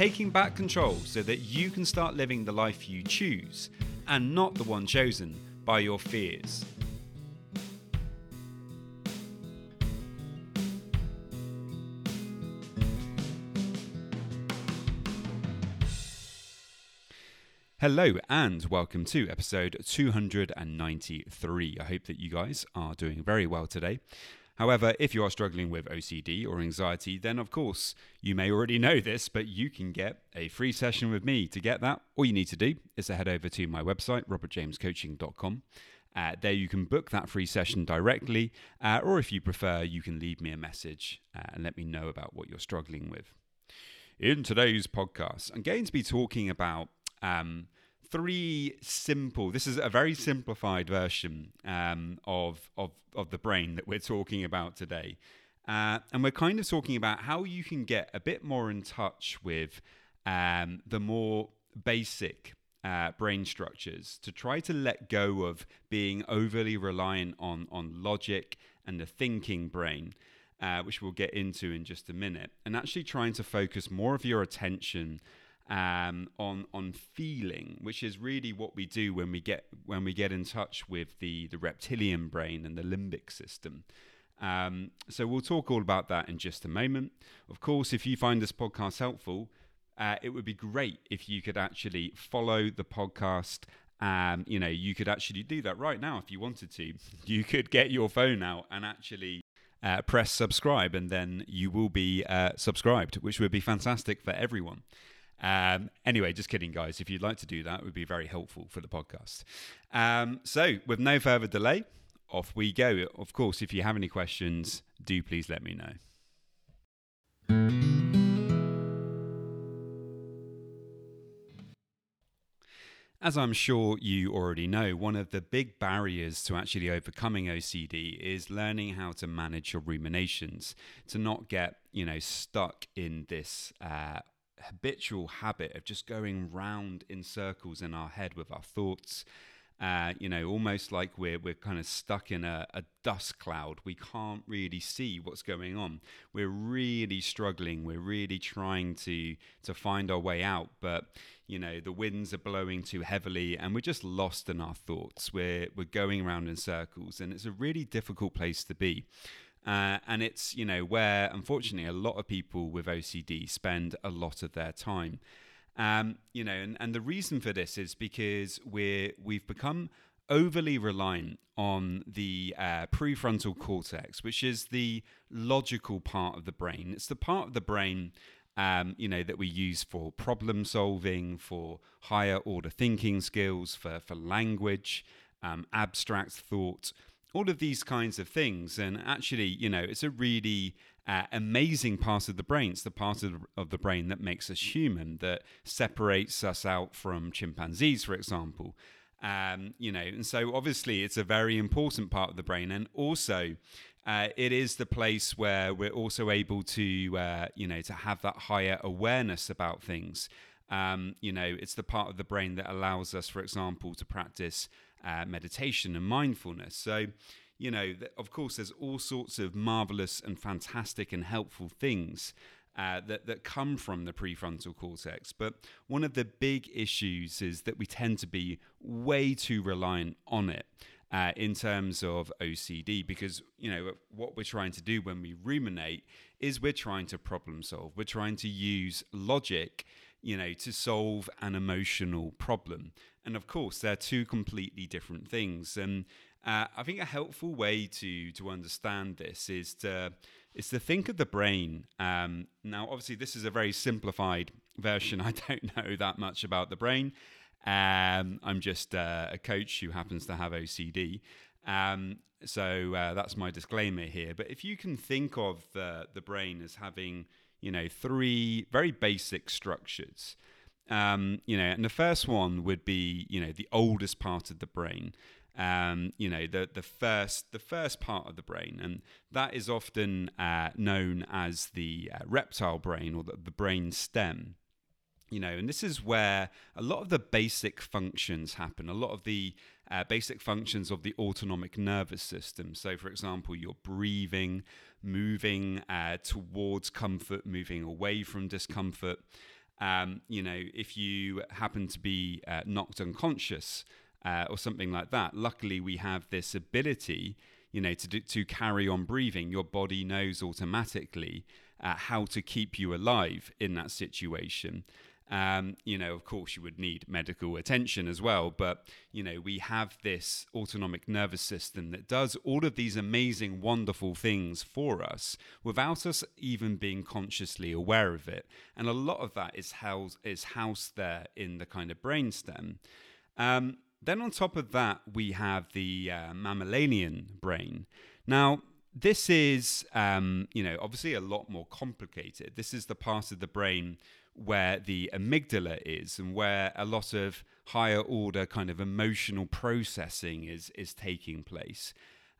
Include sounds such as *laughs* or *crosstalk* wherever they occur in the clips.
taking back control so that you can start living the life you choose and not the one chosen by your fears. Hello and welcome to episode 293. I hope that you guys are doing very well today. However, if you are struggling with OCD or anxiety, then of course you may already know this, but you can get a free session with me. To get that, all you need to do is to head over to my website, robertjamescoaching.com. Uh, there you can book that free session directly, uh, or if you prefer, you can leave me a message uh, and let me know about what you're struggling with. In today's podcast, I'm going to be talking about um, three simple. This is a very simplified version um, of, of of the brain that we're talking about today, uh, and we're kind of talking about how you can get a bit more in touch with um, the more basic uh, brain structures to try to let go of being overly reliant on on logic and the thinking brain. Uh, which we'll get into in just a minute, and actually trying to focus more of your attention um, on on feeling, which is really what we do when we get when we get in touch with the the reptilian brain and the limbic system. Um, so we'll talk all about that in just a moment. Of course, if you find this podcast helpful, uh, it would be great if you could actually follow the podcast. Um, you know, you could actually do that right now if you wanted to. *laughs* You could get your phone out and actually uh, press subscribe, and then you will be uh, subscribed, which would be fantastic for everyone. Um, anyway, just kidding, guys. If you'd like to do that, it would be very helpful for the podcast. Um, so, with no further delay, off we go. Of course, if you have any questions, do please let me know. As I'm sure you already know, one of the big barriers to actually overcoming OCD is learning how to manage your ruminations, to not get, you know, stuck in this uh, habitual habit of just going round in circles in our head with our thoughts. Uh, you know, almost like we're we're kind of stuck in a, a, dust cloud. We can't really see what's going on. We're really struggling. We're really trying to to find our way out, but you know the winds are blowing too heavily, and we're just lost in our thoughts. We're we're going around in circles, and it's a really difficult place to be. Uh, and it's, you know, where unfortunately a lot of people with OCD spend a lot of their time. Um, you know, and, and the reason for this is because we're, we've become overly reliant on the uh, prefrontal cortex, which is the logical part of the brain. It's the part of the brain, um, you know, that we use for problem solving, for higher order thinking skills, for, for language, um, abstract thought all of these kinds of things. And actually, you know, it's a really uh, amazing part of the brain. It's the part of, of the brain that makes us human, that separates us out from chimpanzees, for example. Um, you know, and so obviously it's a very important part of the brain, and also uh, it is the place where we're also able to, uh, you know, to have that higher awareness about things. Um, you know, it's the part of the brain that allows us, for example, to practice uh, meditation and mindfulness. So, you know, of course, there's all sorts of marvelous and fantastic and helpful things uh, that, that come from the prefrontal cortex. But one of the big issues is that we tend to be way too reliant on it. Uh, in terms of OCD, because you know what we're trying to do when we ruminate is we're trying to problem solve. We're trying to use logic, you know, to solve an emotional problem. And of course, they're two completely different things. And uh, I think a helpful way to to understand this is to is to think of the brain. Um, now, obviously, this is a very simplified version. *laughs* I don't know that much about the brain. Um, I'm just uh, a coach who happens to have OCD. Um, so uh, that's my disclaimer here. But if you can think of the, the brain as having, you know, three very basic structures, Um, you know, and the first one would be, you know, the oldest part of the brain. Um, you know, the the first the first part of the brain, and that is often uh, known as the uh, reptile brain or the, the brain stem you know, and this is where a lot of the basic functions happen, a lot of the uh, basic functions of the autonomic nervous system. So, for example, your breathing, moving uh, towards comfort, moving away from discomfort. Um, you know, if you happen to be uh, knocked unconscious uh, or something like that, luckily we have this ability, you know, to do, to carry on breathing. Your body knows automatically uh, how to keep you alive in that situation. Um, you know, of course, you would need medical attention as well, but you know, we have this autonomic nervous system that does all of these amazing, wonderful things for us without us even being consciously aware of it. And a lot of that is housed is housed there in the kind of brainstem. Um, then on top of that, we have the uh, mammalian brain. Now, this is, um, you know, obviously a lot more complicated. This is the part of the brain where the amygdala is and where a lot of higher order kind of emotional processing is is taking place.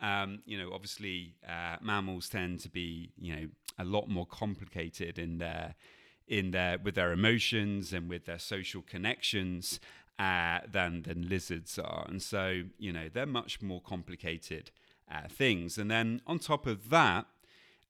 Um, you know, obviously, uh, mammals tend to be you know a lot more complicated in their in their with their emotions and with their social connections uh, than than lizards are, and so you know they're much more complicated uh, things. And then on top of that,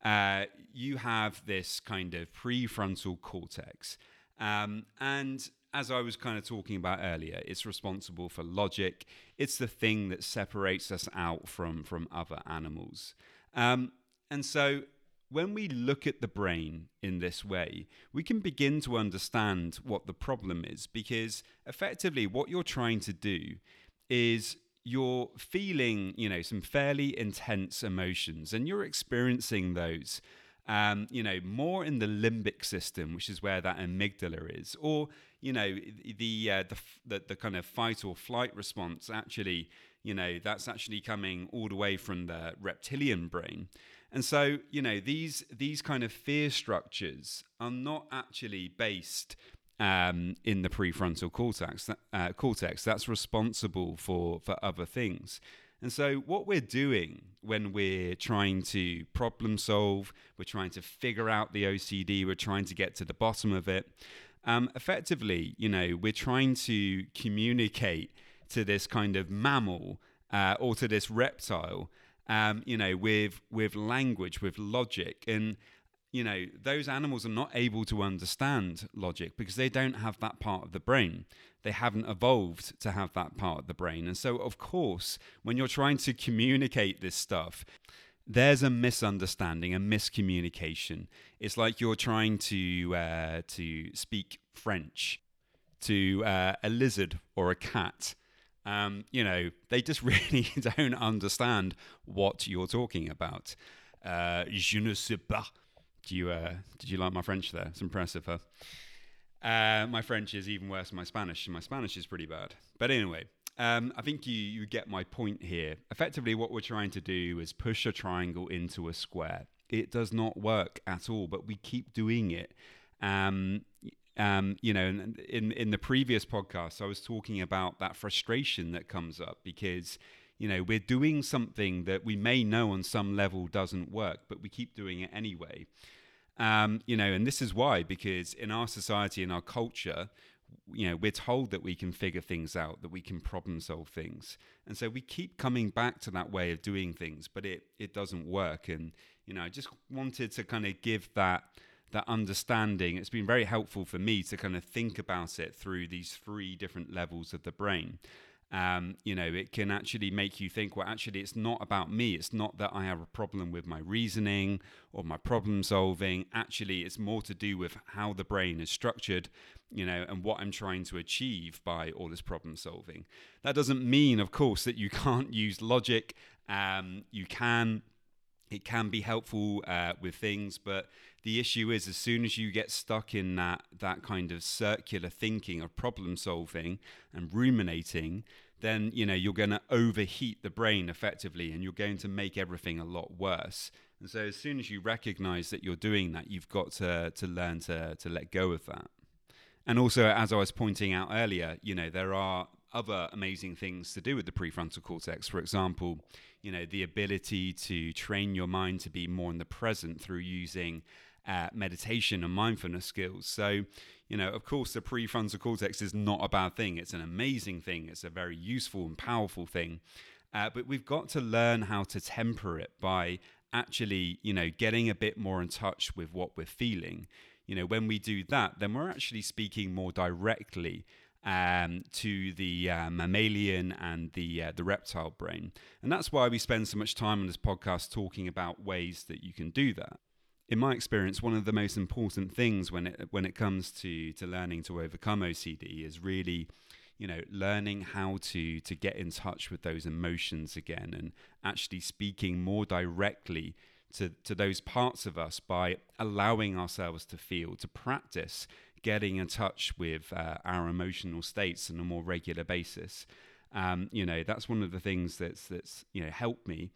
uh, you have this kind of prefrontal cortex. Um, and as I was kind of talking about earlier, it's responsible for logic. It's the thing that separates us out from, from other animals. Um, and so when we look at the brain in this way, we can begin to understand what the problem is because effectively what you're trying to do is you're feeling, you know, some fairly intense emotions and you're experiencing those. Um, you know, more in the limbic system, which is where that amygdala is, or you know, the uh, the, the the kind of fight or flight response. Actually, you know, that's actually coming all the way from the reptilian brain, and so you know, these these kind of fear structures are not actually based um, in the prefrontal cortex. Uh, cortex that's responsible for for other things. And so, what we're doing when we're trying to problem solve, we're trying to figure out the OCD, we're trying to get to the bottom of it. Um, effectively, you know, we're trying to communicate to this kind of mammal uh, or to this reptile, um, you know, with with language, with logic, and you know, those animals are not able to understand logic because they don't have that part of the brain. They haven't evolved to have that part of the brain. And so, of course, when you're trying to communicate this stuff, there's a misunderstanding, a miscommunication. It's like you're trying to uh, to speak French to uh, a lizard or a cat. Um, you know, they just *laughs* really don't understand what you're talking about. Uh, je ne sais pas do you uh, did you like my French there? It's impressive, huh? Uh, my French is even worse than my Spanish, and my Spanish is pretty bad. But anyway, um, I think you, you get my point here. Effectively, what we're trying to do is push a triangle into a square. It does not work at all, but we keep doing it. Um, um, you know, in in the previous podcast, I was talking about that frustration that comes up because you know we're doing something that we may know on some level doesn't work, but we keep doing it anyway. Um, you know, and this is why, because in our society, in our culture, you know, we're told that we can figure things out, that we can problem solve things. And so we keep coming back to that way of doing things, but it, it doesn't work. And, you know, I just wanted to kind of give that that understanding. It's been very helpful for me to kind of think about it through these three different levels of the brain um, you know, it can actually make you think, well, actually, it's not about me. It's not that I have a problem with my reasoning or my problem solving. Actually, it's more to do with how the brain is structured, you know, and what I'm trying to achieve by all this problem solving. That doesn't mean, of course, that you *laughs* can't use logic. Um, you can. It can be helpful uh, with things, but the issue is as soon as you get stuck in that that kind of circular thinking of problem solving and ruminating then you know you're going to overheat the brain effectively and you're going to make everything a lot worse. And so as soon as you recognize that you're doing that you've got to to learn to to let go of that. And also, as I was pointing out earlier, you know, there are other amazing things to do with the prefrontal cortex. For example, you know, the ability to train your mind to be more in the present through using uh, meditation and mindfulness skills. So, you know, of course, the prefrontal cortex is not a bad thing. It's an amazing thing. It's a very useful and powerful thing. Uh, but we've got to learn how to temper it by actually, you know, getting a bit more in touch with what we're feeling. You know, when we do that, then we're actually speaking more directly um, to the uh, mammalian and the uh, the reptile brain, and that's why we spend so much time on this podcast talking about ways that you can do that. In my experience, one of the most important things when it when it comes to to learning to overcome OCD is really you know learning how to to get in touch with those emotions again and actually speaking more directly to, to those parts of us by allowing ourselves to feel to practice getting in touch with uh, our emotional states on a more regular basis um, you know that's one of the things that's that's you know helped me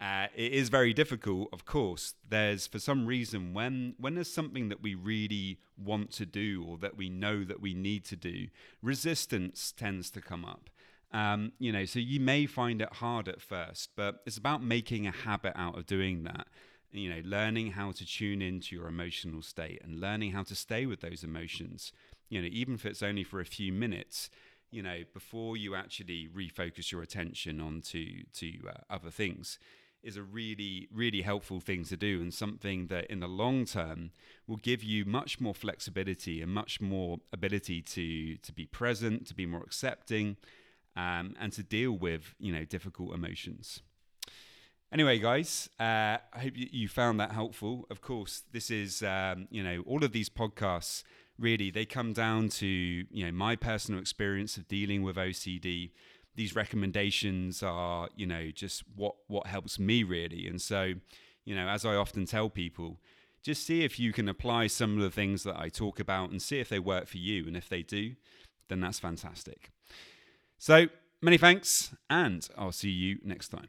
uh, it is very difficult, of course. There's for some reason when when there's something that we really want to do or that we know that we need to do, resistance tends to come up. Um, you know, so you may find it hard at first, but it's about making a habit out of doing that. You know, learning how to tune into your emotional state and learning how to stay with those emotions. You know, even if it's only for a few minutes, you know, before you actually refocus your attention onto to uh, other things is a really, really helpful thing to do and something that in the long term will give you much more flexibility and much more ability to, to be present, to be more accepting, um, and to deal with, you know, difficult emotions. Anyway, guys, uh, I hope you found that helpful. Of course, this is, um, you know, all of these podcasts really, they come down to, you know, my personal experience of dealing with OCD these recommendations are you know just what what helps me really. And so you know as i often tell people just see if you can apply some of the things that i talk about and see if they work for you. And if they do then that's fantastic. So many thanks and i'll see you next time